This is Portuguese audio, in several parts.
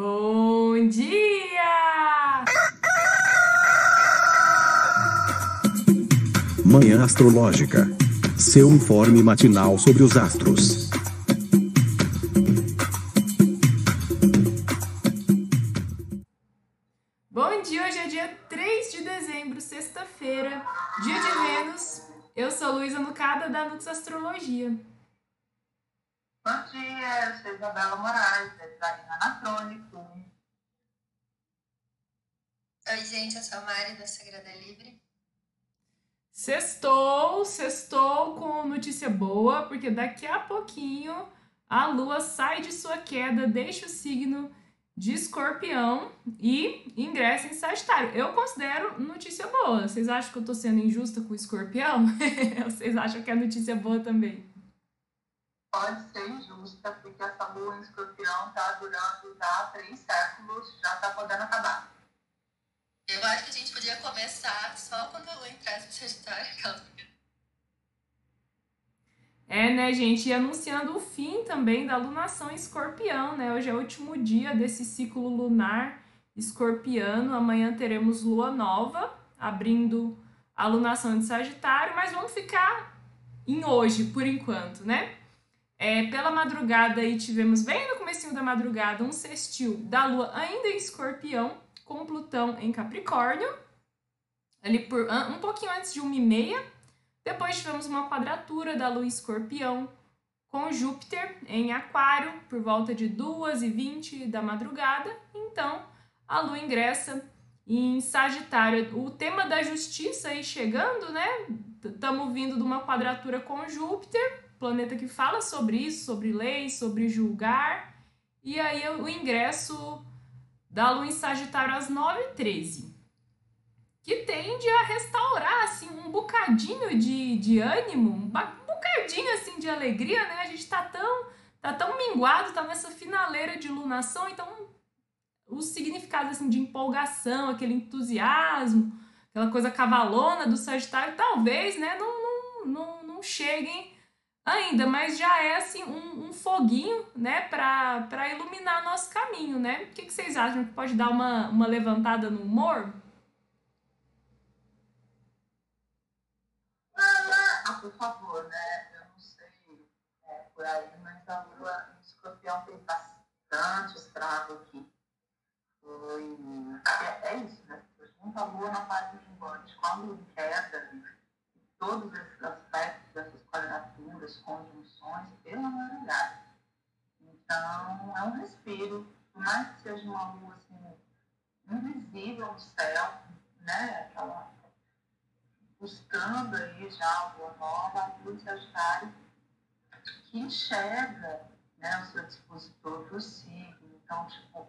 Bom dia! Manhã Astrológica. Seu informe matinal sobre os astros. Bom dia, hoje é dia 3 de dezembro, sexta-feira, dia de Vênus. Eu sou Luísa Nucada, da Nux Astrologia. Bom dia, eu sou Isabela Moraes, designer anatrônico. Oi, gente, eu sou a Mari, da Sagrada Livre. Sextou, sextou com notícia boa, porque daqui a pouquinho a lua sai de sua queda, deixa o signo de escorpião e ingressa em Sagitário. Eu considero notícia boa. Vocês acham que eu tô sendo injusta com o escorpião? Vocês acham que é notícia boa também? Pode ser injusta, porque essa lua em escorpião está durando já três séculos, já está podendo acabar. Eu acho que a gente podia começar só quando a lua entrasse no Sagitário. aquela- É, né, gente? E anunciando o fim também da lunação em escorpião, né? Hoje é o último dia desse ciclo lunar escorpiano. Amanhã teremos lua nova, abrindo a lunação de Sagitário, mas vamos ficar em hoje, por enquanto, né? É, pela madrugada aí tivemos, bem no comecinho da madrugada, um sextil da lua ainda em escorpião, com Plutão em Capricórnio, ali por um pouquinho antes de uma e meia. Depois tivemos uma quadratura da Lua em Escorpião com Júpiter em Aquário por volta de 2h20 da madrugada. Então, a Lua ingressa em Sagitário. O tema da justiça aí chegando, né? Estamos vindo de uma quadratura com Júpiter, planeta que fala sobre isso, sobre leis, sobre julgar. E aí o ingresso da Lua em Sagitário às 9h13 que tende a restaurar assim um bocadinho de, de ânimo, um bocadinho assim de alegria, né? A gente tá tão tá tão minguado, tá nessa finaleira de lunação, então os significados assim de empolgação, aquele entusiasmo, aquela coisa cavalona do Sagitário, talvez, né, não, não, não, não cheguem ainda, mas já é assim um, um foguinho, né, para iluminar nosso caminho, né? O que, que vocês acham que pode dar uma, uma levantada no humor? Ah, por favor, né? Eu não sei é, por aí, mas a lua em escorpião fez bastante estrago aqui. Foi. É, é isso, né? Junto a lua na fase minguante. Quando em queda, todos esses aspectos, essas quadraturas, conjunções, pela humanidade. Então, é um respiro. Por mais que seja uma lua assim, invisível no céu, né? Aquela buscando aí já a lua nova, a lua Sagitário, que enxerga né, o seu dispositor para signo. Então, tipo,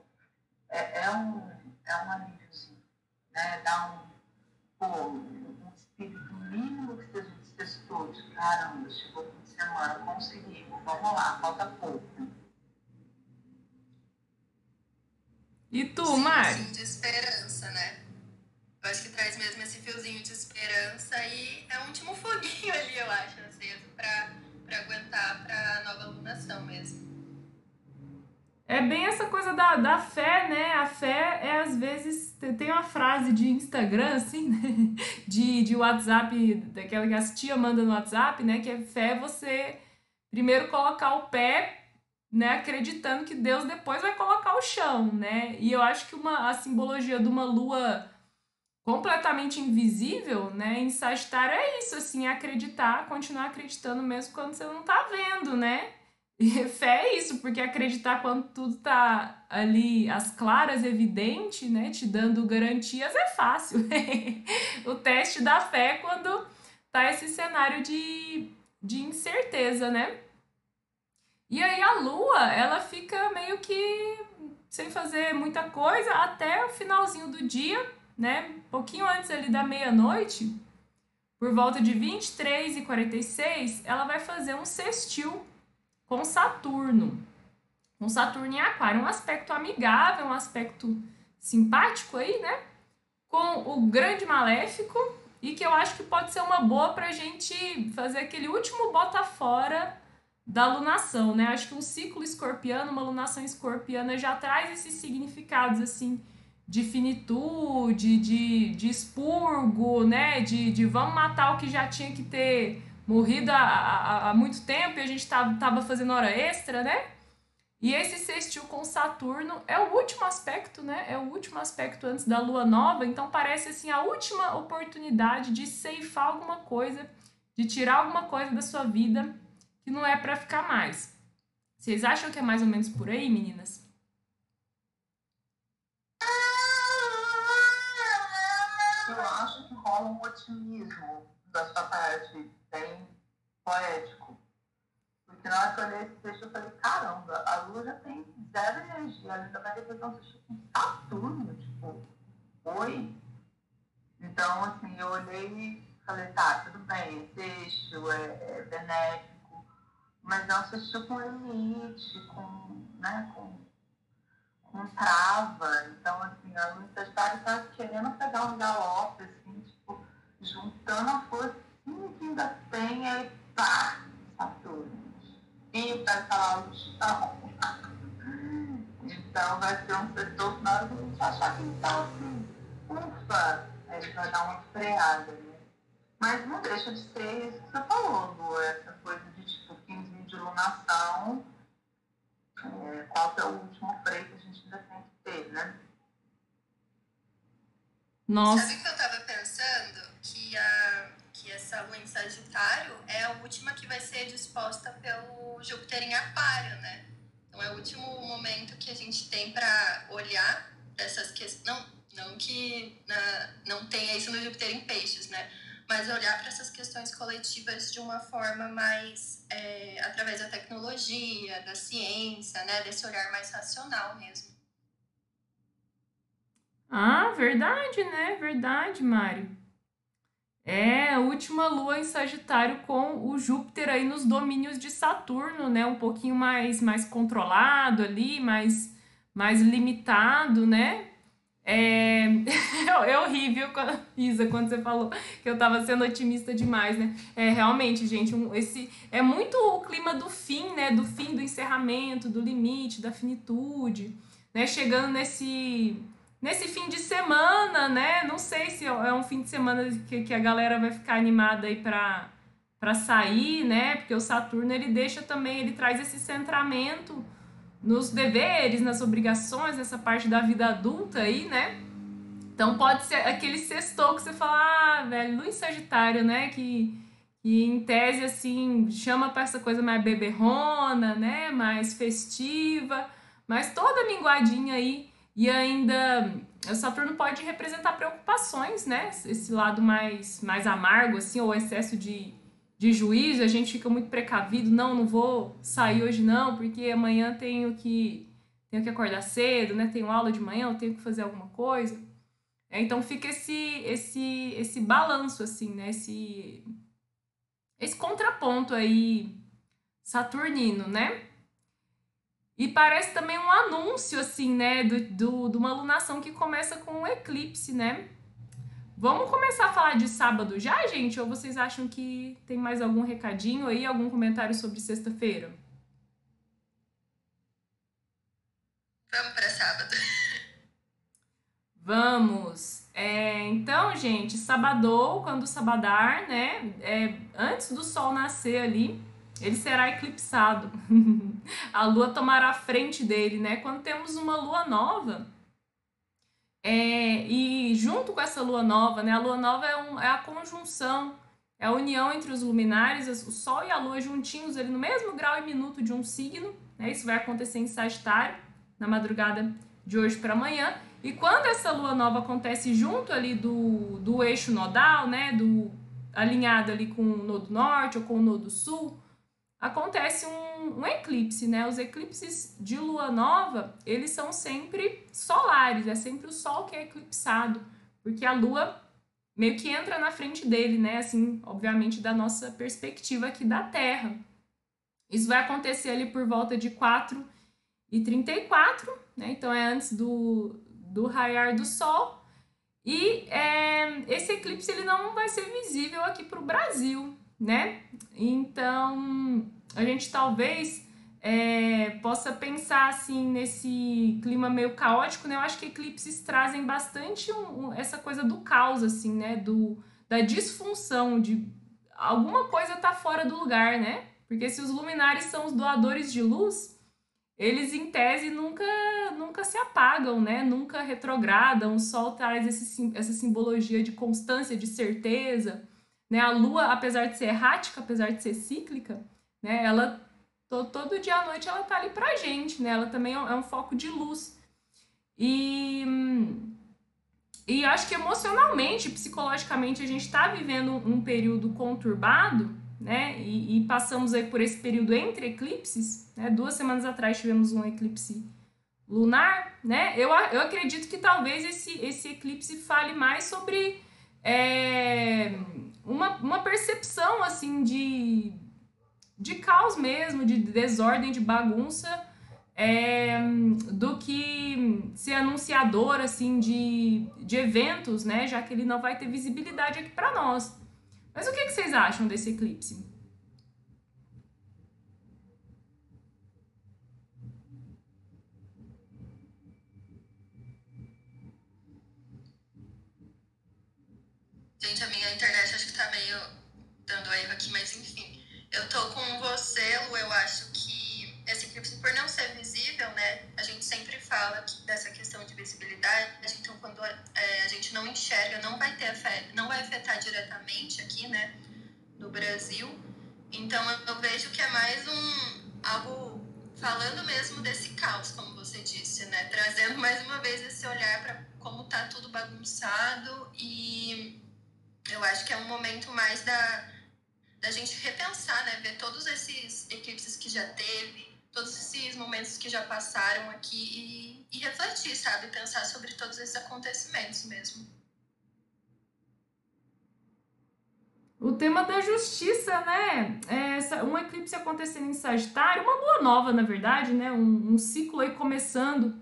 é, é um, é um alíviozinho, né? Dá um, pô, um espírito mínimo que seja de sextou, de caramba, chegou o fim de semana, conseguimos, vamos lá, falta pouco. E tu, Sim, Mari? sim, de esperança, né? Eu acho que traz mesmo esse fiozinho de esperança e é um último foguinho ali, eu acho, aceso pra, pra aguentar pra nova lunação mesmo. É bem essa coisa da, da fé, né? A fé é às vezes. te- Tem uma frase de Instagram, assim, né? De, de WhatsApp, daquela que as tia manda no WhatsApp, né? Que é fé você primeiro colocar o pé, né? Acreditando que Deus depois vai colocar o chão, né? E eu acho que uma, a simbologia de uma lua completamente invisível, né? Em Sagitário é isso, assim, é acreditar, continuar acreditando mesmo quando você não tá vendo, né? E fé é isso, porque acreditar quando tudo tá ali, as claras, evidente, né? Te dando garantias é fácil. o teste da fé é quando tá esse cenário de, de incerteza, né? E aí a lua, ela fica meio que sem fazer muita coisa até o finalzinho do dia, né? Pouquinho antes ali da meia-noite, por volta de 23 e 46, ela vai fazer um sextil com Saturno. Com Saturno em Aquário, um aspecto amigável, um aspecto simpático aí, né? Com o grande maléfico e que eu acho que pode ser uma boa pra gente fazer aquele último bota fora da lunação, né? Acho que um ciclo escorpiano, uma lunação escorpiana já traz esses significados assim de finitude, de, de expurgo, né? De, de vamos matar o que já tinha que ter morrido há, há, há muito tempo e a gente tava, tava fazendo hora extra, né? E esse sextil com Saturno é o último aspecto, né? É o último aspecto antes da lua nova, então parece assim a última oportunidade de ceifar alguma coisa, de tirar alguma coisa da sua vida que não é para ficar mais. Vocês acham que é mais ou menos por aí, meninas? Eu acho que rola um otimismo da sua parte, bem poético. Porque na hora que eu olhei esse texto, eu falei, caramba, a Lua já tem zero energia, ela ainda vai depois um texto com Saturno, tipo, oi? Então, assim, eu olhei e falei, tá, tudo bem, esse texto é, é benéfico, mas não assistiu com limite, com, né, com, com trava. Então, assim, a Luísa Sagitário está querendo pegar um galope, assim, tipo, juntando a força que ainda tem, aí pá, Saturno. E o chão. Então vai ser um setor que nós vamos achar que está assim, ufa, aí ele vai dar uma freada, né? Mas não deixa de ser isso que você falou, Lu, essa coisa de tipo de iluminação, é, qual é o último freio que a gente ainda tem que ter, né? Nossa. Sabe o que eu tava pensando? Que, a, essa lua em Sagitário é a última que vai ser disposta pelo Júpiter em Aquário, né? Então é o último momento que a gente tem para olhar essas questões. Não, não que na, não tenha isso no Júpiter em Peixes, né? mas olhar para essas questões coletivas de uma forma mais é, através da tecnologia, da ciência, né, desse olhar mais racional mesmo. Ah, verdade, né? Verdade, Mário. É última lua em Sagitário com o Júpiter aí nos domínios de Saturno, né? Um pouquinho mais mais controlado ali, mais mais limitado, né? É, eu ri, viu, Isa, quando você falou que eu tava sendo otimista demais, né? É, realmente, gente, um, esse é muito o clima do fim, né? Do fim, do encerramento, do limite, da finitude, né? Chegando nesse, nesse fim de semana, né? Não sei se é um fim de semana que, que a galera vai ficar animada aí pra, pra sair, né? Porque o Saturno, ele deixa também, ele traz esse centramento nos deveres, nas obrigações, nessa parte da vida adulta aí, né? Então pode ser aquele sextou que você fala, ah, velho, luz sagitário, né? Que, que em tese, assim, chama para essa coisa mais beberrona, né? Mais festiva, mas toda minguadinha aí. E ainda o Saturno pode representar preocupações, né? Esse lado mais, mais amargo, assim, ou excesso de, de juízo, a gente fica muito precavido, não, não vou sair hoje não, porque amanhã tenho que tenho que acordar cedo, né? Tenho aula de manhã, eu tenho que fazer alguma coisa. É, então fica esse esse esse balanço assim, né? Esse esse contraponto aí saturnino, né? E parece também um anúncio assim, né, do, do, de uma lunação que começa com um eclipse, né? Vamos começar a falar de sábado já, gente? Ou vocês acham que tem mais algum recadinho aí, algum comentário sobre sexta-feira? Vamos para sábado. Vamos. É, então, gente, sabadou, quando sabadar, né? É, antes do sol nascer ali, ele será eclipsado. a lua tomará a frente dele, né? Quando temos uma lua nova, é, e junto com essa lua nova, né, a lua nova é, um, é, a conjunção, é a união entre os luminares, o Sol e a Lua juntinhos ali no mesmo grau e minuto de um signo. Né, isso vai acontecer em Sagitário, na madrugada de hoje para amanhã. E quando essa lua nova acontece junto ali do, do eixo nodal, né, do, alinhado ali com o nodo norte ou com o nodo sul, acontece um, um, eclipse, né? Os eclipses de lua nova, eles são sempre solares, é sempre o sol que é eclipsado, porque a lua meio que entra na frente dele, né? Assim, obviamente, da nossa perspectiva aqui da Terra. Isso vai acontecer ali por volta de 4 e 34, né? Então é antes do, do raiar do sol. E é, esse eclipse ele não vai ser visível aqui para o Brasil, né? Então, a gente talvez é, possa pensar assim nesse clima meio caótico, né? Eu acho que eclipses trazem bastante um, um, essa coisa do caos, assim, né? Do, da disfunção, de alguma coisa tá fora do lugar, né? Porque se os luminares são os doadores de luz, eles em tese nunca, nunca se apagam, né? Nunca retrogradam. O Sol traz esse, essa simbologia de constância, de certeza. Né? A Lua, apesar de ser errática, apesar de ser cíclica, né? Ela todo, dia à noite ela tá ali pra gente, né? Ela também é um foco de luz. E e acho que emocionalmente, psicologicamente, a gente está vivendo um período conturbado, né? E, e, passamos aí por esse período entre eclipses. Né? Duas semanas atrás tivemos um eclipse lunar, né? Eu, eu acredito que talvez esse, esse eclipse fale mais sobre é, uma, uma percepção assim de, de caos mesmo, de desordem, de bagunça, é, do que ser anunciador assim de, de eventos, né? Já que ele não vai ter visibilidade aqui para nós. Mas o que, que vocês acham desse eclipse? Gente, a minha afetar diretamente aqui, né? No Brasil. Então eu vejo que é mais um algo falando mesmo desse caos, como você disse, né? Trazendo mais uma vez esse olhar para como tá tudo bagunçado e eu acho que é um momento mais da, da gente repensar, né? Ver todos esses eclipses que já teve, todos esses momentos que já passaram aqui e, e refletir, sabe? Pensar sobre todos esses acontecimentos mesmo. O tema da justiça, né? É um eclipse acontecendo em Sagitário, uma lua nova, na verdade, né? Um, um ciclo aí começando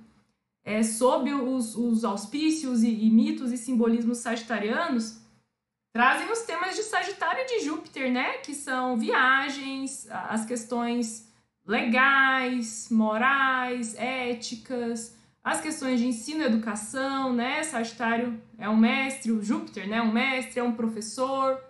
é, sob os, os auspícios e, e mitos e simbolismos sagitarianos trazem os temas de Sagitário e de Júpiter, né? Que são viagens, as questões legais, morais, éticas, as questões de ensino e educação, né? Sagitário é um mestre, o Júpiter, né? Um mestre, é um professor.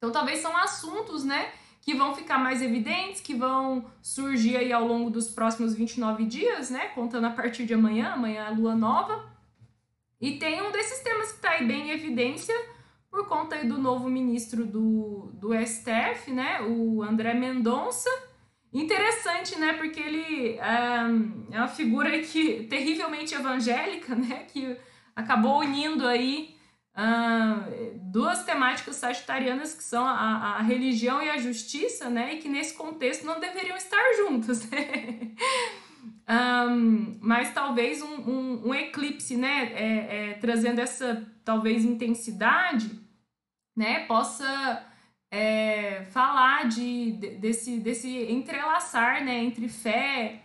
Então, talvez são assuntos, né? Que vão ficar mais evidentes, que vão surgir aí ao longo dos próximos 29 dias, né? Contando a partir de amanhã, amanhã é lua nova. E tem um desses temas que está aí bem em evidência, por conta aí do novo ministro do, do STF, né, o André Mendonça. Interessante, né, porque ele é, é uma figura que terrivelmente evangélica, né, que acabou unindo aí duas temáticas sagitarianas que são a, a, religião e a justiça, né, e que nesse contexto não deveriam estar juntas, né? Um, mas talvez um, um, um eclipse, né, é, é, trazendo essa talvez intensidade, né, possa é, falar de, desse, desse entrelaçar, né, entre fé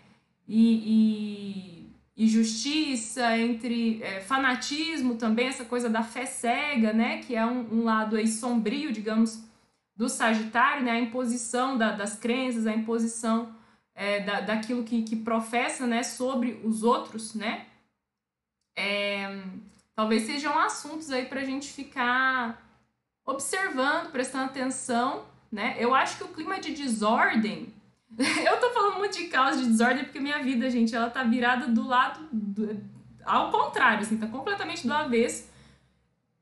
e, e, e justiça, entre é, fanatismo também, essa coisa da fé cega, né, que é um, um lado aí sombrio, digamos, do Sagitário, né, a imposição da, das crenças, a imposição é, da, daquilo que, que professa, né, sobre os outros, né, é, talvez sejam assuntos aí para a gente ficar observando, prestando atenção, né? Eu acho que o clima de desordem, eu tô falando muito de caos de desordem porque minha vida, gente, ela tá virada do lado do, ao contrário, assim, tá completamente do avesso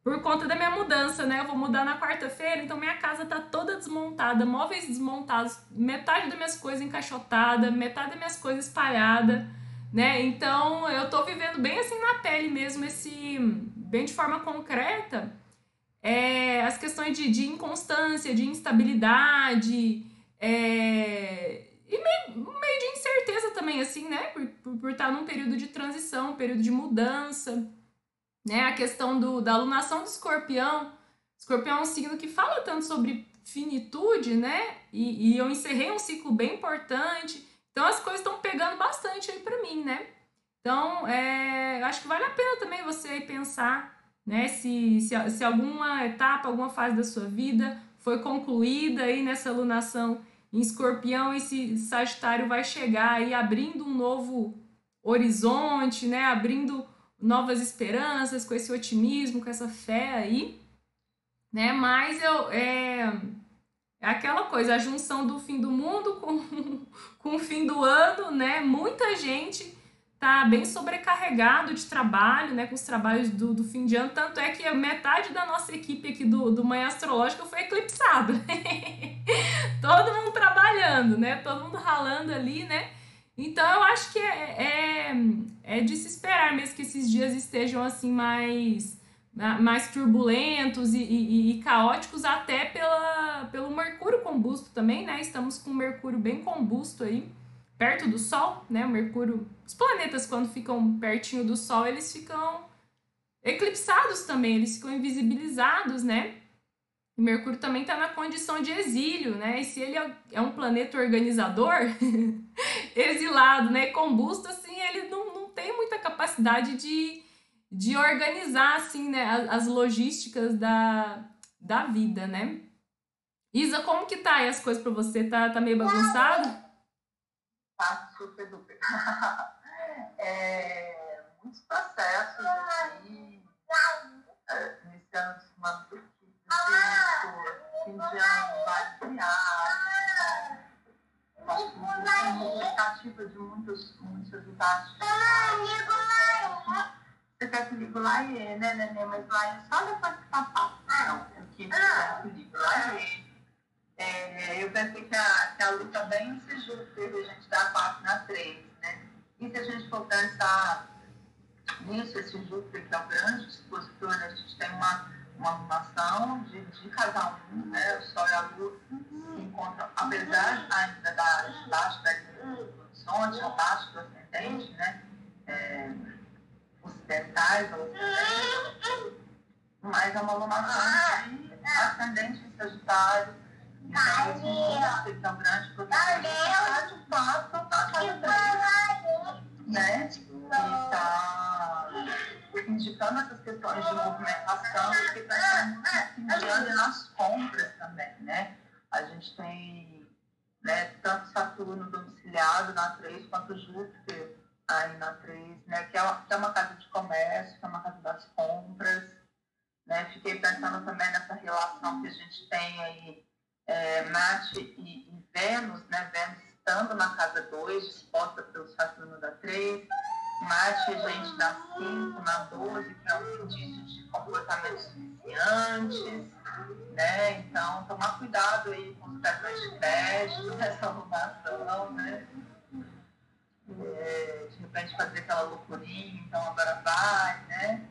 por conta da minha mudança, né? Eu vou mudar na quarta-feira, então minha casa tá toda desmontada, móveis desmontados, metade das minhas coisas encaixotada, metade das minhas coisas espalhada, né? Então eu tô vivendo bem assim na pele mesmo, esse bem de forma concreta, é, as questões de, de inconstância, de instabilidade, é, e meio, meio de incerteza também, assim, né? Por, por, por estar num período de transição, um período de mudança né? A questão do, da alunação do escorpião. Escorpião é um signo que fala tanto sobre finitude, né? E, e eu encerrei um ciclo bem importante. Então as coisas estão pegando bastante aí para mim, né? Então, é, eu acho que vale a pena também você pensar, né? Se, se, se alguma etapa, alguma fase da sua vida foi concluída aí nessa lunação em escorpião, esse Sagitário vai chegar aí abrindo um novo horizonte, né? Abrindo novas esperanças, com esse otimismo, com essa fé aí, né? Mas eu, é, é aquela coisa, a junção do fim do mundo com, com o fim do ano, né? Muita gente tá bem sobrecarregado de trabalho, né, com os trabalhos do, do fim de ano, tanto é que metade da nossa equipe aqui do, do Manhã Astrológica foi eclipsado. Todo mundo trabalhando, né, todo mundo ralando ali, né, então eu acho que é, é, é de se esperar mesmo que esses dias estejam assim mais mais turbulentos e, e, e, caóticos até pela, pelo Mercúrio combusto também, né? Estamos com Mercúrio bem combusto aí perto do Sol, né? O Mercúrio, os planetas quando ficam pertinho do Sol, eles ficam eclipsados também, eles ficam invisibilizados, né? E Mercúrio também está na condição de exílio, né? E se ele é, é um planeta organizador, exilado, né? Combusto, assim, ele não, não tem muita capacidade de, de organizar, assim, né? As, as logísticas da, da vida, né? Isa, como que tá aí as coisas para você? Tá, tá meio bagunçado? Tá super duper. é, muitos processos aqui, é, iniciando semana do fim de ano, vários que uma expectativa de muitos, muitos resultados. Você quer lá e né, neném? Mas lá é só depois que eu quis que ligo lá e é, eu pensei que a, que a luta bem se Júpiter, a gente dá 4 na 3, né? E se a gente for pensar nisso, esse Júpiter, que é o grande dispositor, a gente tem uma, uma arrumação de, de cada um, né? O Sol e a Lua se encontram, apesar ainda da, baixo da linha do horizonte, abaixo do ascendente, né? É, ocidentais ou ocidentais, mas é uma alunação de ascendente em Sagitário, esse tão grande a cada né? Está indicando essas questões de movimentação que está indicando nas compras também, né? A gente tem né, tanto Saturno domiciliado na 3 quanto Júpiter aí na 3, né? Que é uma casa de comércio, que é uma casa das compras. Né? Fiquei pensando também nessa relação que a gente tem aí é, Marte e, e, Vênus, né? Vênus estando na casa 2, disposta pelo Saturno da 3, Marte gente da 5, na 12, que é um indício de comportamentos viciantes, né? Então, tomar cuidado aí com os cartões de crédito nessa alunação, né? É, de repente fazer aquela loucurinha, então agora vai, né?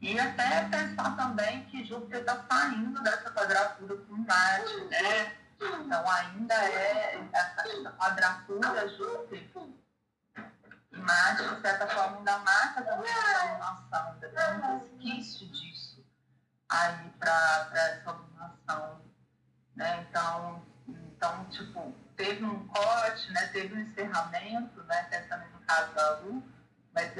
E até pensar também que Júpiter está saindo dessa quadratura com Marte, né? Então ainda é essa quadratura Júpiter e Marte, de certa forma, ainda marca também essa alunação, ainda tem um resquício disso aí para essa alunação. Né? Então, então, tipo, teve um corte, né? teve um encerramento, né? pensando no caso da Lu, mas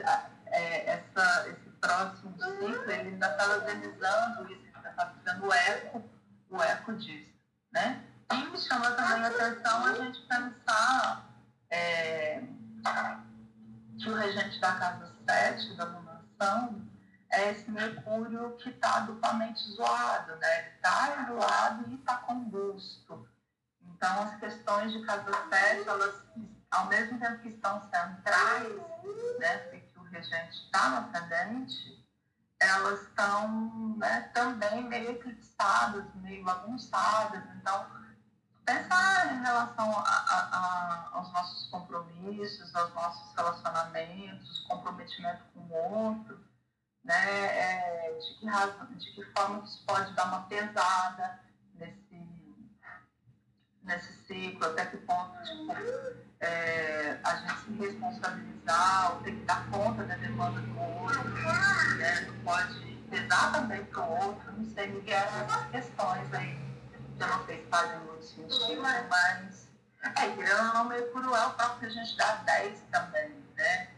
é, essa, esse próximo ciclo, ele ainda está organizando isso, ainda está fazendo eco, o eco disso, né? E me chama também a atenção a gente pensar é, que o regente da casa 7, da lunação, é esse Mercúrio que está duplamente zoado, né? Ele está zoado e está combusto. Então, as questões de casa 7, elas, ao mesmo tempo que estão centrais, né? Regente está no ascendente, elas estão né, também meio eclipsadas, meio bagunçadas. Então, pensar em relação a, a, a, aos nossos compromissos, aos nossos relacionamentos, comprometimento com o outro, né, é, de, que razão, de que forma isso pode dar uma pesada nesse ciclo, até que ponto tipo, é, a gente se responsabilizar, ou ter que dar conta da demanda do outro, né? não pode pesar também para o outro, não sei, me vieram essas questões aí, que eu não sei se fazem muito sentido, mas é, querendo ou não, meio cruel que a gente dá 10 também, né?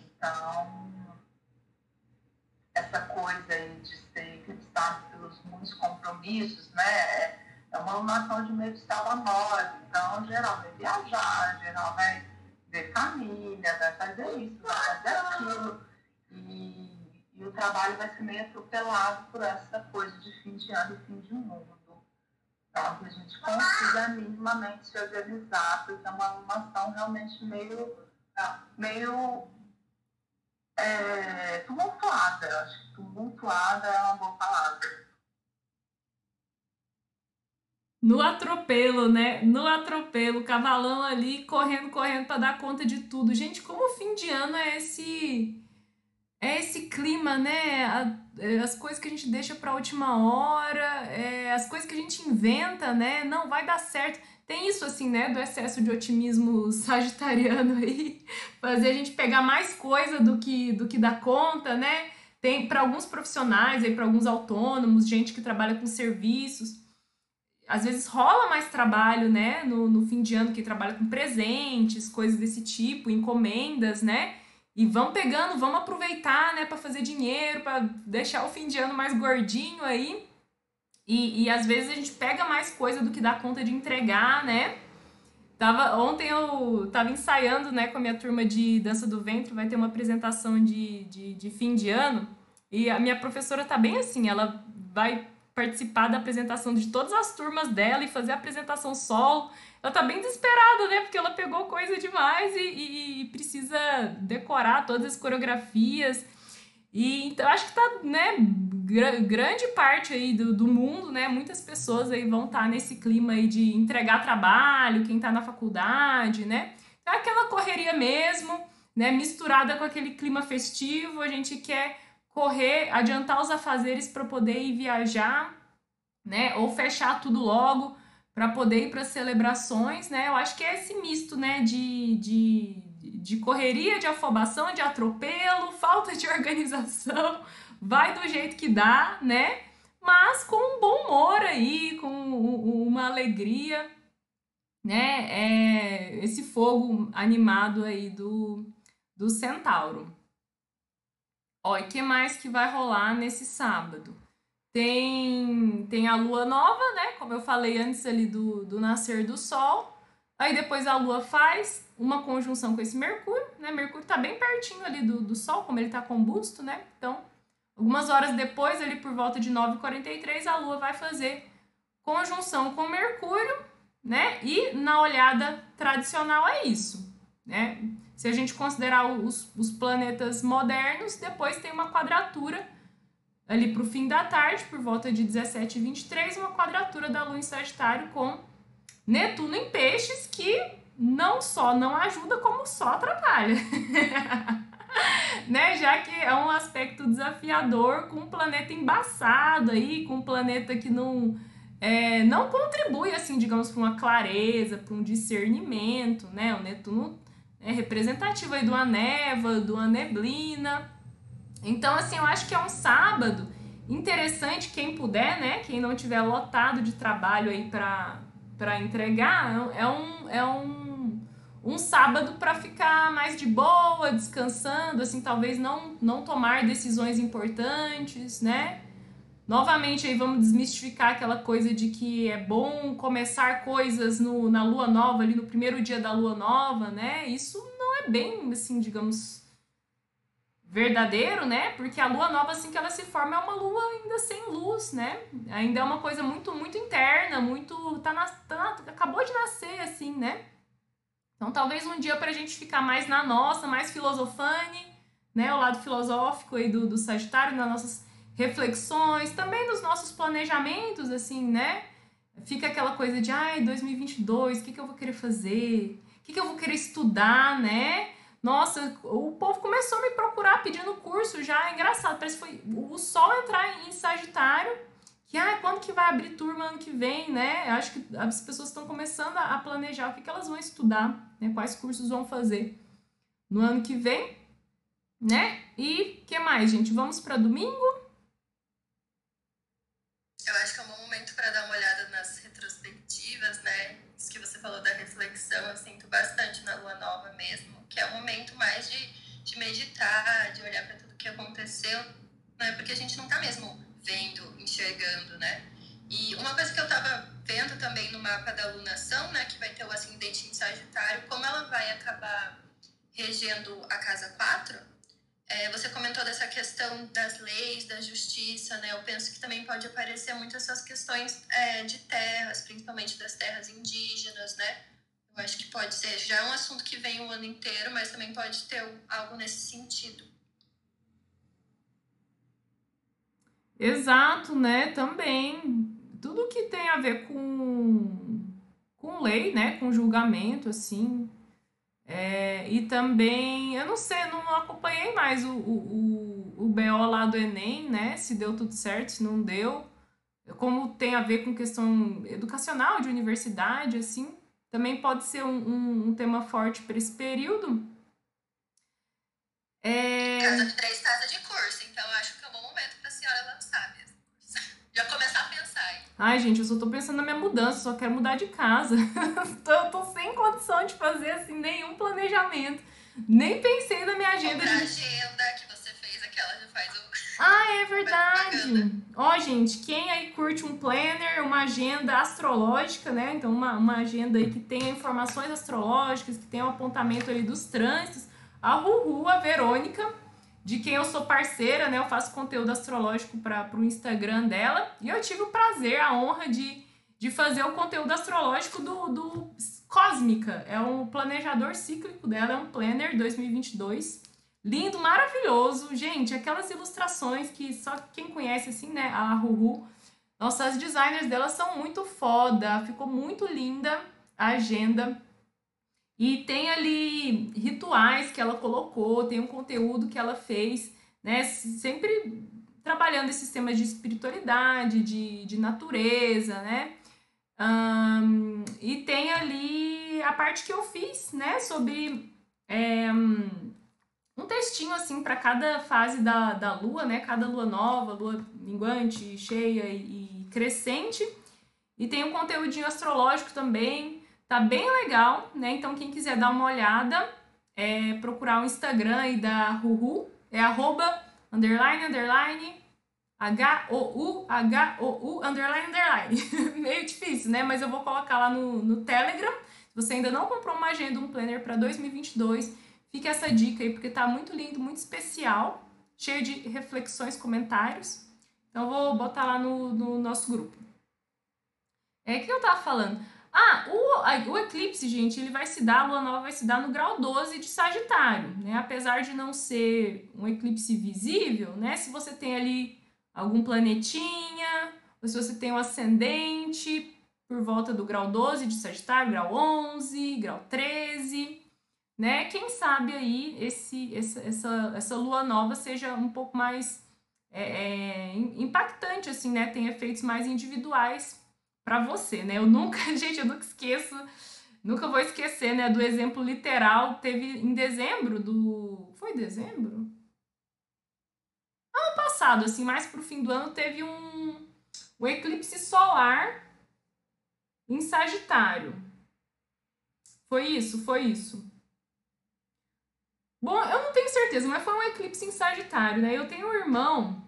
Então, essa coisa aí de ser eclipsado pelos muitos compromissos, né? É, é uma alunação de de célula nove. Então, geral vai viajar, geral vai ver família, vai fazer isso, vai fazer aquilo. E, e o trabalho vai ser meio atropelado por essa coisa de fim de ano e fim de mundo. Então, que a gente consiga minimamente se organizar, porque é uma alunação realmente meio, meio é, tumultuada. Acho que tumultuada é uma boa palavra. No atropelo, né? No atropelo, cavalão ali correndo, correndo para dar conta de tudo. Gente, como o fim de ano é esse é esse clima, né? É, as coisas que a gente deixa para a última hora, é, as coisas que a gente inventa, né? Não vai dar certo. Tem isso assim, né, do excesso de otimismo sagitariano aí, fazer a gente pegar mais coisa do que do que dá conta, né? Tem para alguns profissionais aí, para alguns autônomos, gente que trabalha com serviços, às vezes rola mais trabalho, né, no, no fim de ano que trabalha com presentes, coisas desse tipo, encomendas, né? E vão pegando, vamos aproveitar, né, para fazer dinheiro, para deixar o fim de ano mais gordinho aí. E, e às vezes a gente pega mais coisa do que dá conta de entregar, né? Tava, ontem eu tava ensaiando né, com a minha turma de dança do ventre, vai ter uma apresentação de, de, de fim de ano. E a minha professora tá bem assim, ela vai participar da apresentação de todas as turmas dela e fazer a apresentação solo. Ela tá bem desesperada, né? Porque ela pegou coisa demais e, e, e precisa decorar todas as coreografias. E então acho que tá, né, gr grande parte aí do, do mundo, né? Muitas pessoas aí vão estar tá nesse clima aí de entregar trabalho, quem tá na faculdade, né? Então, é aquela correria mesmo, né? Misturada com aquele clima festivo, a gente quer correr, adiantar os afazeres para poder ir viajar, né? Ou fechar tudo logo para poder ir para celebrações, né? Eu acho que é esse misto, né? De, de de correria, de afobação, de atropelo, falta de organização, vai do jeito que dá, né? Mas com um bom humor aí, com uma alegria, né? É esse fogo animado aí do, do centauro. Ó, e que mais que vai rolar nesse sábado? Tem, tem a lua nova, né? Como eu falei antes ali do, do nascer do sol. Aí depois a Lua faz uma conjunção com esse Mercúrio, né? Mercúrio está bem pertinho ali do, do Sol, como ele está combusto, né? Então, algumas horas depois, ali por volta de 9h43, a Lua vai fazer conjunção com Mercúrio, né? E na olhada tradicional é isso, né? Se a gente considerar os, os planetas modernos, depois tem uma quadratura ali para o fim da tarde, por volta de 17h23, uma quadratura da Lua em Sagitário com Netuno em peixes que não só não ajuda, como só atrapalha. né? Já que é um aspecto desafiador com um planeta embaçado aí, com um planeta que não é, não contribui assim, digamos, para uma clareza, para um discernimento, né? O Netuno é representativo aí de uma neva, de uma neblina. Então, assim, eu acho que é um sábado interessante quem puder, né? Quem não tiver lotado de trabalho aí para entregar, é um, é um, um sábado para ficar mais de boa, descansando, assim, talvez não, não tomar decisões importantes, né? Novamente aí vamos desmistificar aquela coisa de que é bom começar coisas no, na lua nova, ali no primeiro dia da lua nova, né? Isso não é bem, assim, digamos, verdadeiro, né? Porque a lua nova, assim que ela se forma, é uma lua ainda sem luz, né? Ainda é uma coisa muito, muito interna, muito. Tá, na, tá na, acabou de nascer, assim, né? Então, talvez um dia pra gente ficar mais na nossa, mais filosofane, né? O lado filosófico aí do, do Sagitário, nas nossas reflexões, também nos nossos planejamentos, assim, né? Fica aquela coisa de, ai, 2022, o que, que eu vou querer fazer? O que, que eu vou querer estudar, né? Nossa, o povo começou a me procurar pedindo curso já, é engraçado, parece que foi o sol entrar em Sagitário, que ah, quando que vai abrir turma ano que vem, né? Acho que as pessoas estão começando a planejar o que, que elas vão estudar, né? Quais cursos vão fazer no ano que vem, né? E que mais, gente? Vamos para domingo? Eu acho que é um bom momento para dar uma olhada nas retrospectivas, né? Isso que você falou da reflexão, eu sinto bastante na lua nova mesmo que é o momento mais de, de meditar, de olhar para tudo que aconteceu, né? Porque a gente não está mesmo vendo, enxergando, né? E uma coisa que eu estava vendo também no mapa da alunação, né, que vai ter o ascendente em Sagitário, como ela vai acabar regendo a casa 4, é, você comentou dessa questão das leis, da justiça, né? Eu penso que também pode aparecer muito essas questões é, de terras, principalmente das terras indígenas, né? Eu acho que pode ser, já é um assunto que vem o ano inteiro, mas também pode ter algo nesse sentido. Exato, né? Também tudo que tem a ver com, com lei, né? Com julgamento, assim. É, e também, eu não sei, não acompanhei mais o, o, o, o BO lá do Enem, né? Se deu tudo certo, se não deu. Como tem a ver com questão educacional, de universidade, assim. Também pode ser um, um, um tema forte para esse período. É... Casa de três casas de curso, então acho que é um bom momento para a senhora lançar mesmo. Já começar a pensar. Ai, gente, eu só tô pensando na minha mudança, só quero mudar de casa. eu tô sem condição de fazer, assim, nenhum planejamento. Nem pensei na minha agenda. De... agenda que você fez, aquela já faz o... Ah, é verdade. Ó, gente, quem aí curte um planner, uma agenda astrológica, né? Então, uma, uma agenda aí que tenha informações astrológicas, que tenha o um apontamento ali dos trânsitos. A Ruhu, a Verônica, de quem eu sou parceira, né? Eu faço conteúdo astrológico para o Instagram dela. E eu tive o prazer, a honra de, de fazer o conteúdo astrológico do, do Cósmica. É um planejador cíclico dela, é um planner 2022. Lindo, maravilhoso. Gente, aquelas ilustrações que só quem conhece, assim, né? A Ruhu. Nossa, as designers dela são muito foda. Ficou muito linda a agenda. E tem ali rituais que ela colocou, tem um conteúdo que ela fez, né? Sempre trabalhando esses temas de espiritualidade, de, de natureza, né? Um, e tem ali a parte que eu fiz, né? Sobre. É, um textinho assim para cada fase da, da lua, né? Cada lua nova, lua minguante, cheia e, e crescente. E tem um conteúdinho astrológico também. Tá bem legal, né? Então quem quiser dar uma olhada, é procurar o Instagram aí da Ruhu, é arroba underline underline H-O-U, H-O-U, underline, underline. Meio difícil, né? Mas eu vou colocar lá no, no Telegram. Se você ainda não comprou uma agenda, um planner para 2022, Fica essa dica aí, porque tá muito lindo, muito especial, cheio de reflexões, comentários. Então eu vou botar lá no, no nosso grupo. É que eu tava falando. Ah, o, o eclipse, gente, ele vai se dar, a lua nova vai se dar no grau 12 de Sagitário, né? Apesar de não ser um eclipse visível, né? Se você tem ali algum planetinha, ou se você tem um ascendente por volta do grau 12 de Sagitário, grau 11, grau 13, né? Quem sabe aí esse, essa, essa, essa lua nova seja um pouco mais é, é, impactante, assim, né? Tem efeitos mais individuais para você, né? Eu nunca, gente, eu nunca esqueço, nunca vou esquecer, né? Do exemplo literal, teve em dezembro do. Foi dezembro? Ano passado, assim, mais pro fim do ano, teve um, um eclipse solar em Sagitário. Foi isso, foi isso. Bom, eu não tenho certeza, mas foi um eclipse em Sagitário, né? Eu tenho um irmão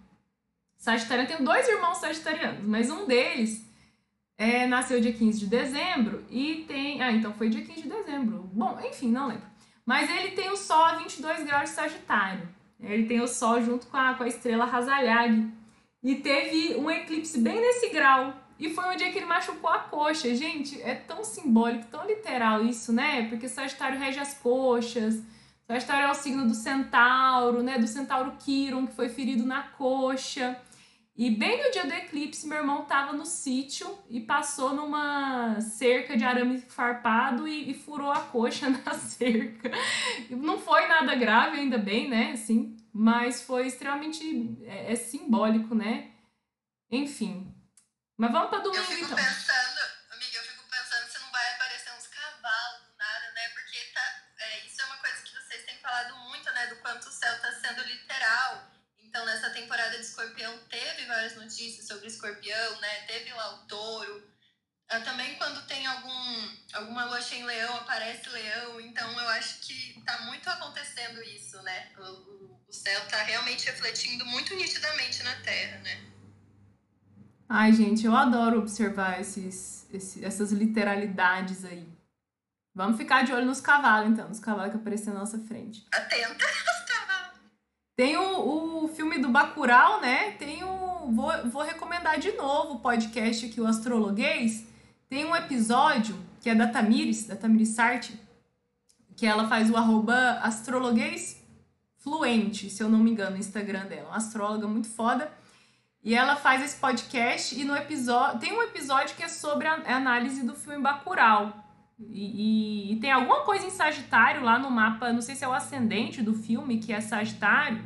sagitariano, eu tenho dois irmãos sagitarianos, mas um deles é, nasceu dia 15 de dezembro e tem. Ah, então foi dia 15 de dezembro. Bom, enfim, não lembro. Mas ele tem o Sol a 22 graus de Sagitário. Ele tem o Sol junto com a, com a estrela Hazayag. E teve um eclipse bem nesse grau. E foi um dia que ele machucou a coxa. Gente, é tão simbólico, tão literal isso, né? Porque Sagitário rege as coxas. Sagitário é o signo do centauro, né? Do centauro Quiron, que foi ferido na coxa. E bem no dia do eclipse, meu irmão estava no sítio e passou numa cerca de arame farpado e, e, furou a coxa na cerca. Não foi nada grave, ainda bem, né? Assim, mas foi extremamente é, é simbólico, né? Enfim. Mas vamos para domingo, eu fico então. Pensando, amiga, eu fico pensando se não vai aparecer uns cavalos, nada, né? Porque tá, é, isso é uma coisa que vocês têm falado muito, né? Do quanto o céu está sendo literal. Então, nessa temporada de Escorpião, teve várias notícias sobre Escorpião, né? Teve lá o touro. Ah, também quando tem algum, alguma lua em leão, aparece leão. Então, eu acho que tá muito acontecendo isso, né? O, o, céu tá realmente refletindo muito nitidamente na Terra, né? Ai, gente, eu adoro observar esses, esses, essas literalidades aí. Vamos ficar de olho nos cavalos, então, nos cavalos que aparecem na nossa frente. Atenta aos cavalos. Tem o, o filme do Bacurau, né? Tem o. Vou, vou recomendar de novo o podcast aqui, o Astrologuês. Tem um episódio que é da Tamires, da Tamires Sarti, que ela faz o arroba astrologuês fluente, se eu não me engano, no Instagram dela. Uma astróloga muito foda. E ela faz esse podcast e no episódio. Tem um episódio que é sobre a análise do filme Bacurau. E, e, e, tem alguma coisa em Sagitário lá no mapa, não sei se é o ascendente do filme, que é Sagitário.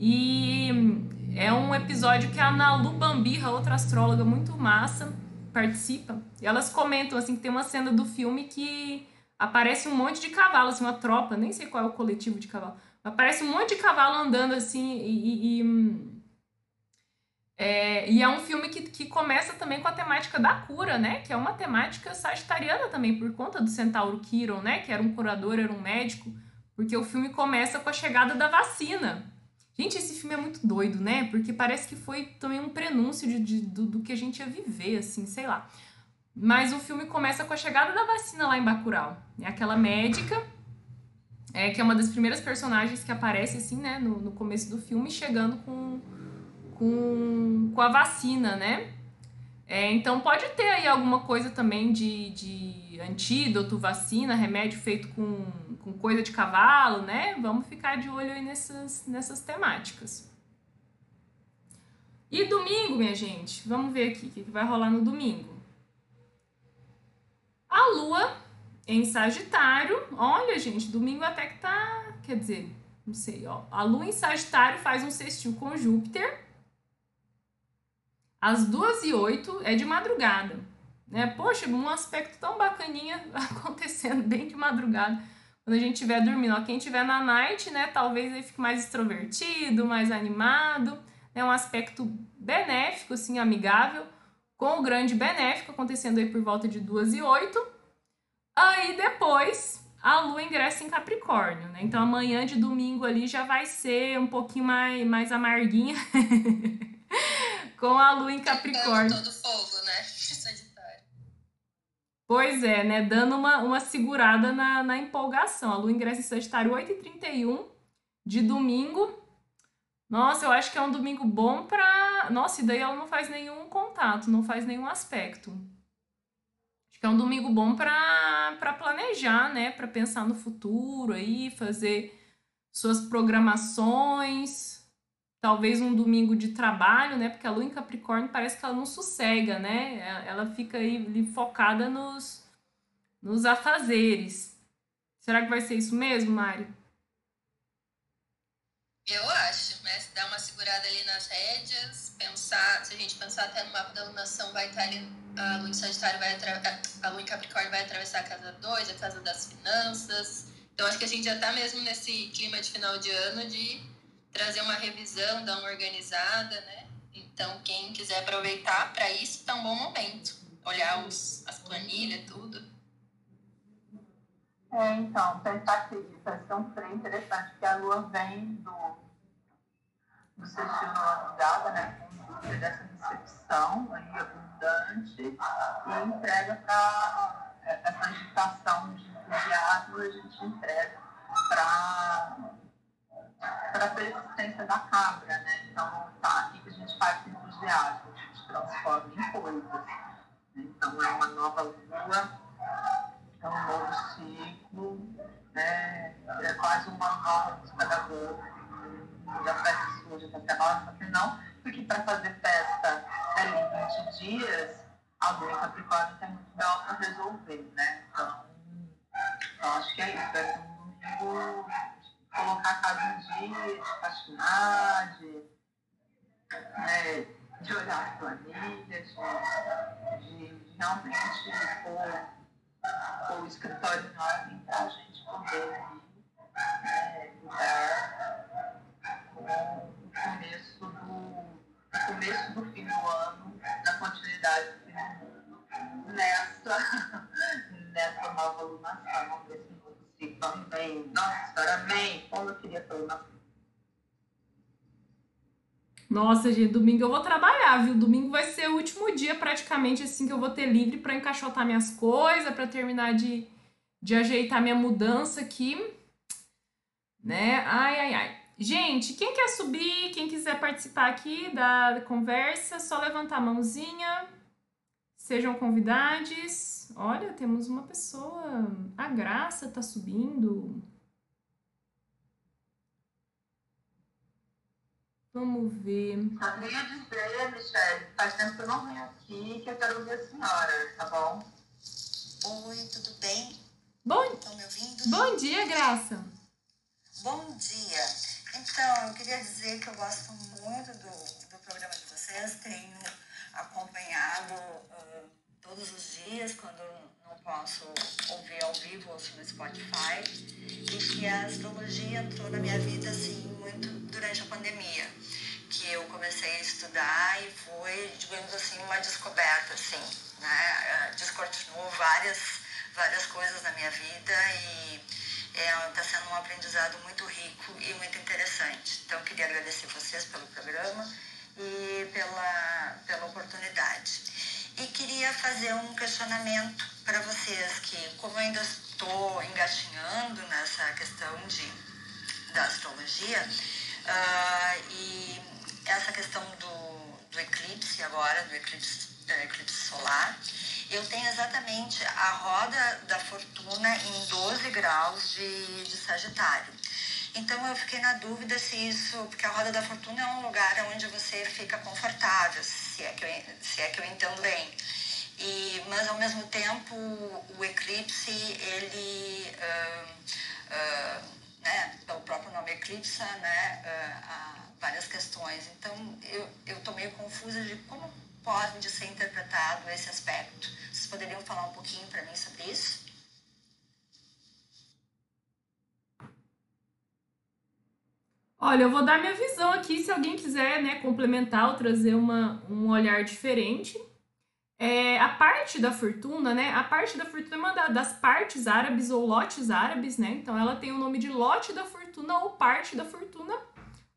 E é um episódio que a Nalu Bambirra, outra astróloga muito massa, participa. E elas comentam assim que tem uma cena do filme que aparece um monte de cavalos, assim, uma tropa, nem sei qual é o coletivo de cavalo. Aparece um monte de cavalo andando assim e, e é, e é um filme que, que começa também com a temática da cura, né? Que é uma temática sagitariana também, por conta do centauro Kiron, né? Que era um curador, era um médico. Porque o filme começa com a chegada da vacina. Gente, esse filme é muito doido, né? Porque parece que foi também um prenúncio de, de do, do, que a gente ia viver, assim, sei lá. Mas o filme começa com a chegada da vacina lá em Bacurau. É aquela médica, é, que é uma das primeiras personagens que aparece, assim, né? No, no começo do filme, chegando com com, com a vacina, né? É, então pode ter aí alguma coisa também de, de antídoto, vacina, remédio feito com, com coisa de cavalo, né? Vamos ficar de olho aí nessas, nessas temáticas. E domingo, minha gente, vamos ver aqui o que, vai rolar no domingo. A lua em Sagitário, olha, gente, domingo até que tá, quer dizer, não sei, ó. A lua em Sagitário faz um sextil com Júpiter às duas e oito é de madrugada. Né? Poxa, um aspecto tão bacaninha acontecendo bem de madrugada. Quando a gente estiver dormindo. Ó, quem estiver na night, né, talvez ele fique mais extrovertido, mais animado. É um aspecto benéfico, assim, amigável, com o grande benéfico acontecendo aí por volta de duas e oito. Aí depois a lua ingressa em Capricórnio, né? Então amanhã de domingo ali já vai ser um pouquinho mais, mais amarguinha. com a lua em Capricórnio. Todo fogo, né? Sagitário. Pois é, né? Dando uma, uma segurada na, na empolgação. A lua ingressa em Sagitário 8h31 de domingo. Nossa, eu acho que é um domingo bom pra. Nossa, e daí ela não faz nenhum contato, não faz nenhum aspecto. Acho que é um domingo bom pra, pra planejar, né? Pra pensar no futuro aí, fazer suas programações talvez um domingo de trabalho, né? Porque a lua em Capricórnio parece que ela não sossega, né? Ela fica aí focada nos, nos afazeres. Será que vai ser isso mesmo, Mari? Eu acho, né? Se dar uma segurada ali nas rédeas, pensar, se a gente pensar até no mapa da lunação, vai estar ali, a lua em Sagitário vai a lua em Capricórnio vai atravessar a casa 2, a casa das finanças. Então acho que a gente já está mesmo nesse clima de final de ano de trazer uma revisão, dar uma organizada, né? Então, quem quiser aproveitar para isso, tá um bom momento. Olhar os, as planilhas, tudo. É, então, ser um trem interessante, porque a lua vem do, do sextil no né? Dessa recepção aí, abundante, e entrega para essa agitação de entusiasmo, a gente entrega para para a persistência da cabra, né? Então, tá, aqui que a gente faz com entusiasmo, a gente transforma em coisas. Então, é uma nova lua, é um novo ciclo, né? é quase uma nova música da boca, da festa até nós, porque não, porque para fazer festa é 20 dias, a lua em Capricórnio tem muito belo para resolver, né? Então, eu acho que é isso, é um domingo colocar casa em dia, de faxinar, de, né, de olhar as planilhas, de, de, realmente pôr, o escritório em ordem para a gente poder né, lidar com o começo do, começo do fim do ano, na continuidade do fim do ano, nessa, nessa nova alunação, amém. Nossa, amém. Como eu queria na Nossa, gente, domingo eu vou trabalhar, viu? Domingo vai ser o último dia praticamente assim que eu vou ter livre para encaixotar minhas coisas, para terminar de, de ajeitar minha mudança aqui, né? Ai, ai, ai. Gente, quem quer subir, quem quiser participar aqui da conversa, só levantar a mãozinha. Sejam convidados. Olha, temos uma pessoa. A Graça tá subindo. Vamos ver. Só queria dizer, Michelle, faz tempo que eu não venho aqui, que eu quero ouvir a senhora, tá bom? Oi, tudo bem? Bom, Estão me ouvindo? bom dia, Graça. Bom dia. Então, eu queria dizer que eu gosto muito do, do programa de vocês. Tenho acompanhado uh, todos os dias, quando não posso ouvir ao vivo, ouço no Spotify. E que a astrologia entrou na minha vida, assim, muito durante a pandemia. Que eu comecei a estudar e foi, digamos assim, uma descoberta, assim, né? Descortinou várias, várias coisas na minha vida e está é, sendo um aprendizado muito rico e muito interessante. Então, queria agradecer vocês pelo programa e pela, pela oportunidade. E queria fazer um questionamento para vocês, que como eu ainda estou engatinhando nessa questão de, da astrologia, uh, e essa questão do, do eclipse agora, do eclipse, eclipse solar, eu tenho exatamente a roda da fortuna em 12 graus de, de Sagitário. Então eu fiquei na dúvida se isso, porque a roda da fortuna é um lugar onde você fica confortável, se é que eu, se é que eu entendo bem. E, mas ao mesmo tempo o eclipse, ele, uh, uh, né, pelo próprio nome eclipse, né, uh, várias questões. Então eu estou meio confusa de como pode ser interpretado esse aspecto. Vocês poderiam falar um pouquinho para mim sobre isso? Olha, eu vou dar minha visão aqui, se alguém quiser né, complementar ou trazer uma, um olhar diferente. É, a parte da fortuna, né? A parte da fortuna é uma das partes árabes ou lotes árabes, né? Então ela tem o nome de lote da fortuna ou parte da fortuna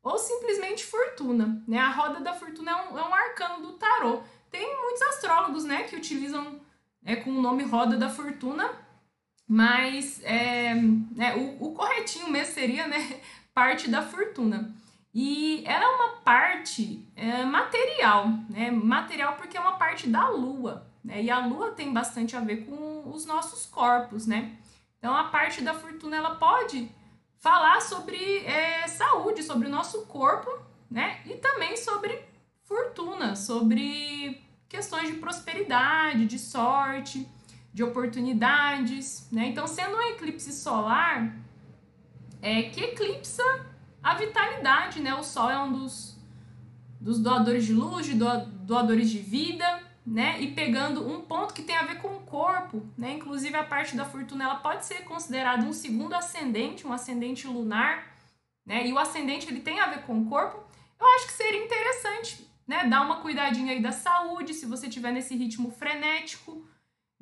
ou simplesmente fortuna, né? A roda da fortuna é um, é um arcano do tarô. Tem muitos astrólogos, né, que utilizam é, com o nome roda da fortuna, mas é, é, o, o corretinho mesmo seria, né, parte da fortuna. E ela é uma parte é, material, né? Material porque é uma parte da lua, né? E a lua tem bastante a ver com os nossos corpos, né? Então a parte da fortuna ela pode falar sobre é, saúde, sobre o nosso corpo, né? E também sobre fortuna, sobre questões de prosperidade, de sorte, de oportunidades, né? Então, sendo um eclipse solar, é que eclipsa a vitalidade, né? O Sol é um dos, dos doadores de luz, de doadores de vida, né? E pegando um ponto que tem a ver com o corpo, né? Inclusive a parte da fortuna ela pode ser considerada um segundo ascendente, um ascendente lunar, né? E o ascendente ele tem a ver com o corpo. Eu acho que seria interessante, né? Dar uma cuidadinha aí da saúde, se você tiver nesse ritmo frenético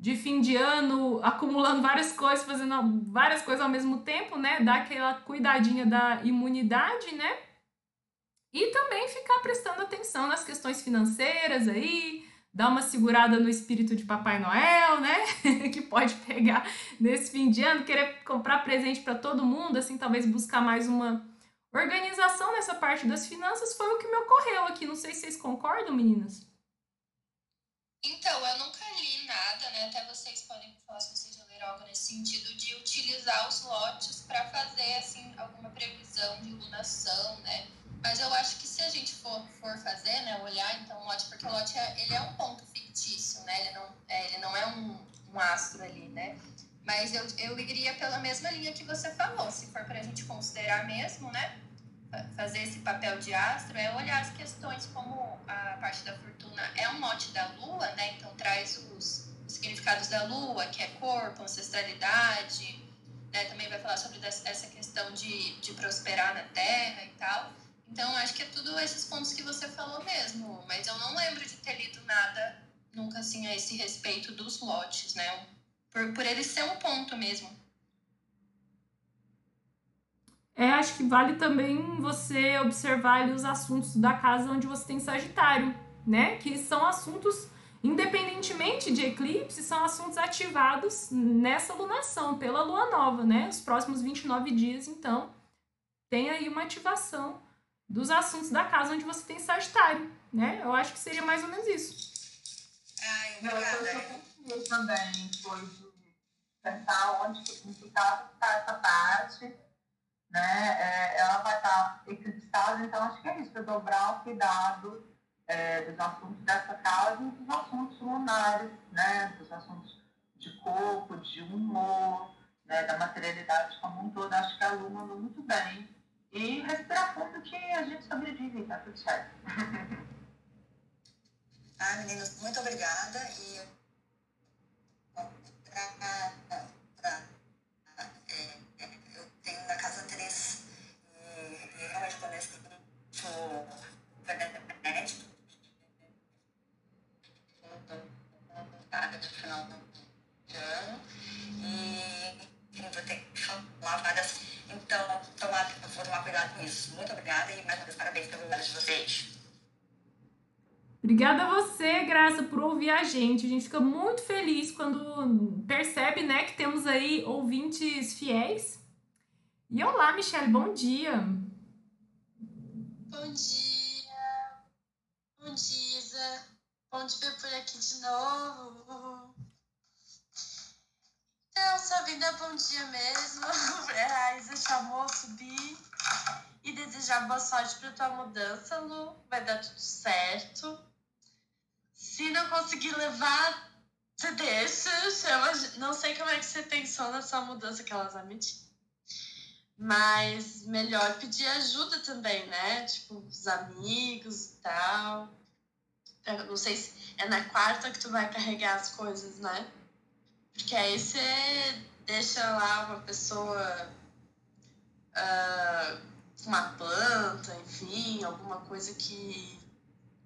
de fim de ano, acumulando várias coisas, fazendo várias coisas ao mesmo tempo, né? Dar aquela cuidadinha da imunidade, né? E também ficar prestando atenção nas questões financeiras aí, dar uma segurada no espírito de Papai Noel, né? que pode pegar nesse fim de ano, querer comprar presente para todo mundo, assim, talvez buscar mais uma organização nessa parte das finanças, foi o que me ocorreu aqui. Não sei se vocês concordam, meninas. Então, eu nunca li nada, né? Até vocês podem falar se vocês já leram algo nesse sentido de utilizar os lotes para fazer assim alguma previsão de iluminação, né? Mas eu acho que se a gente for, for fazer, né, olhar então o lote, porque o lote é, ele é um ponto fictício, né? Ele não é, ele não é um, um astro ali, né? Mas eu, eu iria pela mesma linha que você falou, se for para a gente considerar mesmo, né? Fazer esse papel de astro é olhar as questões como a parte da fortuna é um lote da lua, né? Então traz os, os significados da lua, que é corpo, ancestralidade, né? Também vai falar sobre essa questão de, de prosperar na terra e tal. Então, acho que é tudo esses pontos que você falou mesmo, mas eu não lembro de ter lido nada nunca assim a esse respeito dos lotes, né? Por, por ele ser um ponto mesmo. É, acho que vale também você observar ali os assuntos da casa onde você tem Sagitário, né? Que são assuntos, independentemente de eclipse, são assuntos ativados nessa lunação, pela lua nova, né? Os próximos 29 dias, então, tem aí uma ativação dos assuntos da casa onde você tem Sagitário, né? Eu acho que seria mais ou menos isso. Ai, eu também, foi de pensar onde que significado está essa parte, né? É, ela vai estar eclipsada, então acho que é isso, para dobrar o cuidado é, dos assuntos dessa casa e dos assuntos lunares, né? Dos assuntos de corpo, de humor, né? da materialidade como um todo. Acho que a Lua mandou muito bem. E respirar fundo que a gente sobrevive, tá tudo certo. Ah, meninos, muito obrigada. E pra, pra, é, é, eu tenho na casa 3 e eu escuto pela internet, de final de ano, e vou ter que falar várias. Então, vou tomar cuidado com isso. Muito obrigada e mais uma vez parabéns pelo lugar de vocês. Obrigada a você, Graça, por ouvir a gente. A gente fica muito feliz quando percebe, né, que temos aí ouvintes fiéis. E olá, Michelle, bom dia. Bom dia. Bom dia, Isa. Bom te ver por aqui de novo. Então, só vim dar bom dia mesmo. A Isa chamou, subir. E desejar boa sorte pra tua mudança, Lu. Vai dar tudo certo. Se não conseguir levar, você deixa. Não sei como é que você pensou nessa mudança que elas. Mas melhor pedir ajuda também, né? Tipo, os amigos e tal. Eu não sei se é na quarta que tu vai carregar as coisas, né? Porque aí você deixa lá uma pessoa ah, com uma planta, enfim, alguma coisa que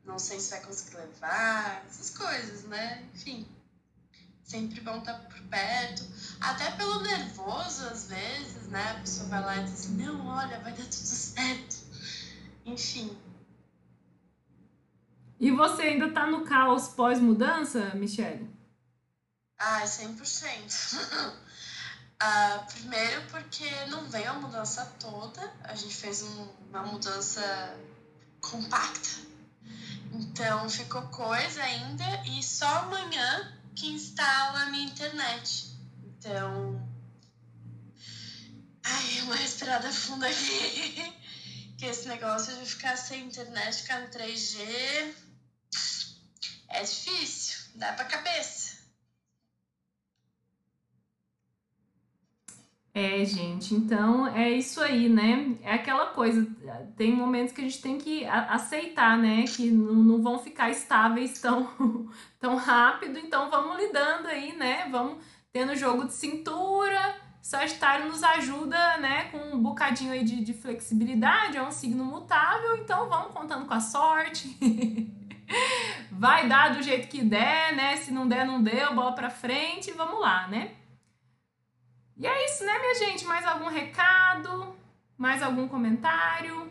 não sei se vai conseguir levar, essas coisas, né? Enfim. Sempre bom estar por perto. Até pelo nervoso, às vezes, né? A pessoa vai lá e diz assim, não, olha, vai dar tudo certo. Enfim. E você ainda tá no caos pós-mudança, Michelle? Ai, 100%. Ah, primeiro porque não veio a mudança toda. A gente fez um- uma mudança compacta. Então ficou coisa ainda e só amanhã que instala a minha internet. Então. Ai, uma respirada funda aqui. Que esse negócio de ficar sem internet, ficar no 3G. É difícil. Dá pra cabeça. É, gente, então é isso aí, né? É aquela coisa, tem momentos que a gente tem que aceitar, né? Que não, não vão ficar estáveis tão, tão rápido, então vamos lidando aí, né? Vamos tendo jogo de cintura. Sagitário nos ajuda, né? Com um bocadinho aí de, de flexibilidade, é um signo mutável, então vamos contando com a sorte. Vai dar do jeito que der, né? Se não der, não deu, bola pra frente, vamos lá, né? E é isso, né, minha gente? Mais algum recado? Mais algum comentário?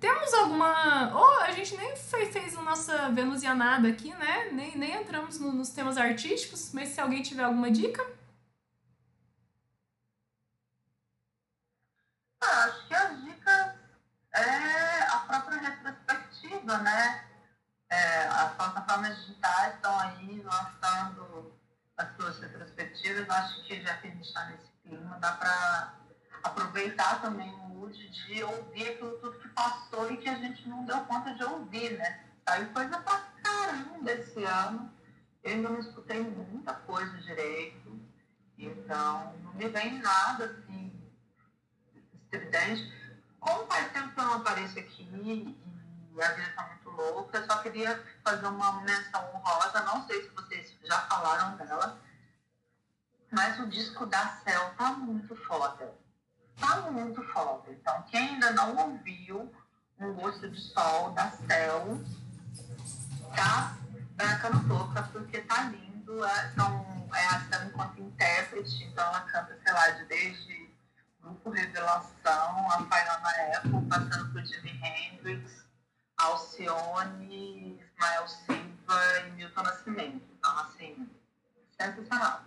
Temos alguma. Oh, a gente nem fe- fez a nossa venusianada aqui, né? Nem, nem entramos no- nos temas artísticos, mas se alguém tiver alguma dica. Ah, acho que as dicas é a própria retrospectiva, né? É, as plataformas digitais estão aí lançando as suas retrospectivas. Acho que já que a gente está nesse clima, dá para aproveitar também o mood de ouvir aquilo tudo que passou e que a gente não deu conta de ouvir, né? Saiu coisa pra caramba esse ano. Eu ainda não escutei muita coisa direito. Então, não me vem nada assim estridente. Como faz tempo que eu não apareço aqui e a vida está muito louca, só queria fazer uma menção honrosa, não sei se vocês já falaram dela, mas o disco da Cell tá muito foda. Tá muito foda. Então, quem ainda não ouviu Um Gosto de Sol da Cell, tá branca no toca, porque tá lindo. é, são, é a Sam enquanto intérprete, então ela canta, sei lá, de desde Grupo Revelação, a Fiona Apple, passando por Jimi Hendrix, Alcione, Ismael Silva e Milton Nascimento. Então, assim, sensacional.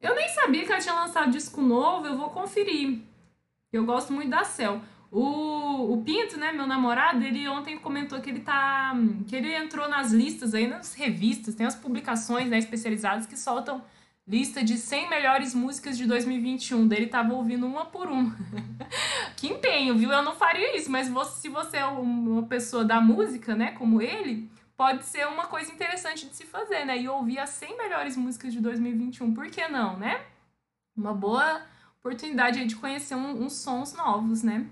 Eu nem sabia que ela tinha lançado disco novo, eu vou conferir. Eu gosto muito da Cel. O, o Pinto, né, meu namorado, ele ontem comentou que ele tá. que ele entrou nas listas aí, nas revistas, tem as publicações né, especializadas que soltam lista de 100 melhores músicas de 2021. Daí ele tava ouvindo uma por uma. que empenho, viu? Eu não faria isso, mas você, se você é uma pessoa da música, né, como ele, pode ser uma coisa interessante de se fazer, né? E ouvir as 100 melhores músicas de 2021. Por que não, né? Uma boa oportunidade de conhecer um, uns sons novos, né?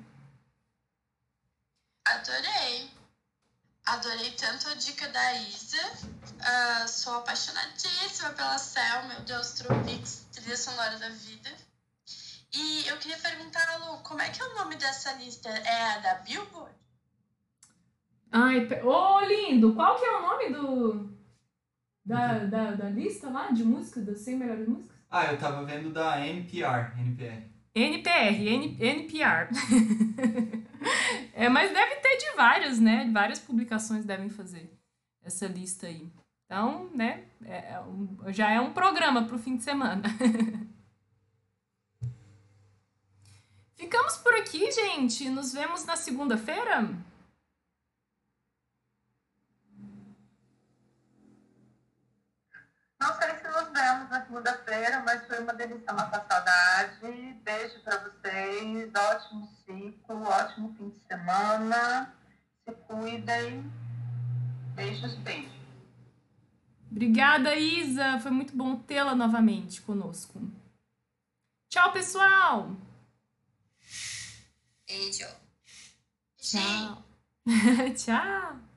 Adorei. Adorei tanto a dica da Isa. Uh, sou apaixonadíssima pela Cell, meu Deus, Tropix, trilha sonora da vida. E eu queria perguntar, Lu, como é que é o nome dessa lista? É a da Billboard? Ai, ô oh, lindo! Qual que é o nome do da, da, da lista lá de músicas, das 100 melhores músicas? Ah, eu tava vendo da NPR, NPR. NPR, N, NPR. é, mas deve ter de várias, né? Várias publicações devem fazer essa lista aí. Então, né? É, é já é um programa para o fim de semana. Ficamos por aqui, gente. Nos vemos na segunda-feira. Não nos vemos na segunda-feira, mas foi uma delícia matar saudade. Beijo para vocês, ótimo ciclo, ótimo fim de semana. Se cuidem. Beijos, beijos. Obrigada, Isa. Foi muito bom tê-la novamente conosco. Tchau, pessoal. Beijo. Tchau. Tchau.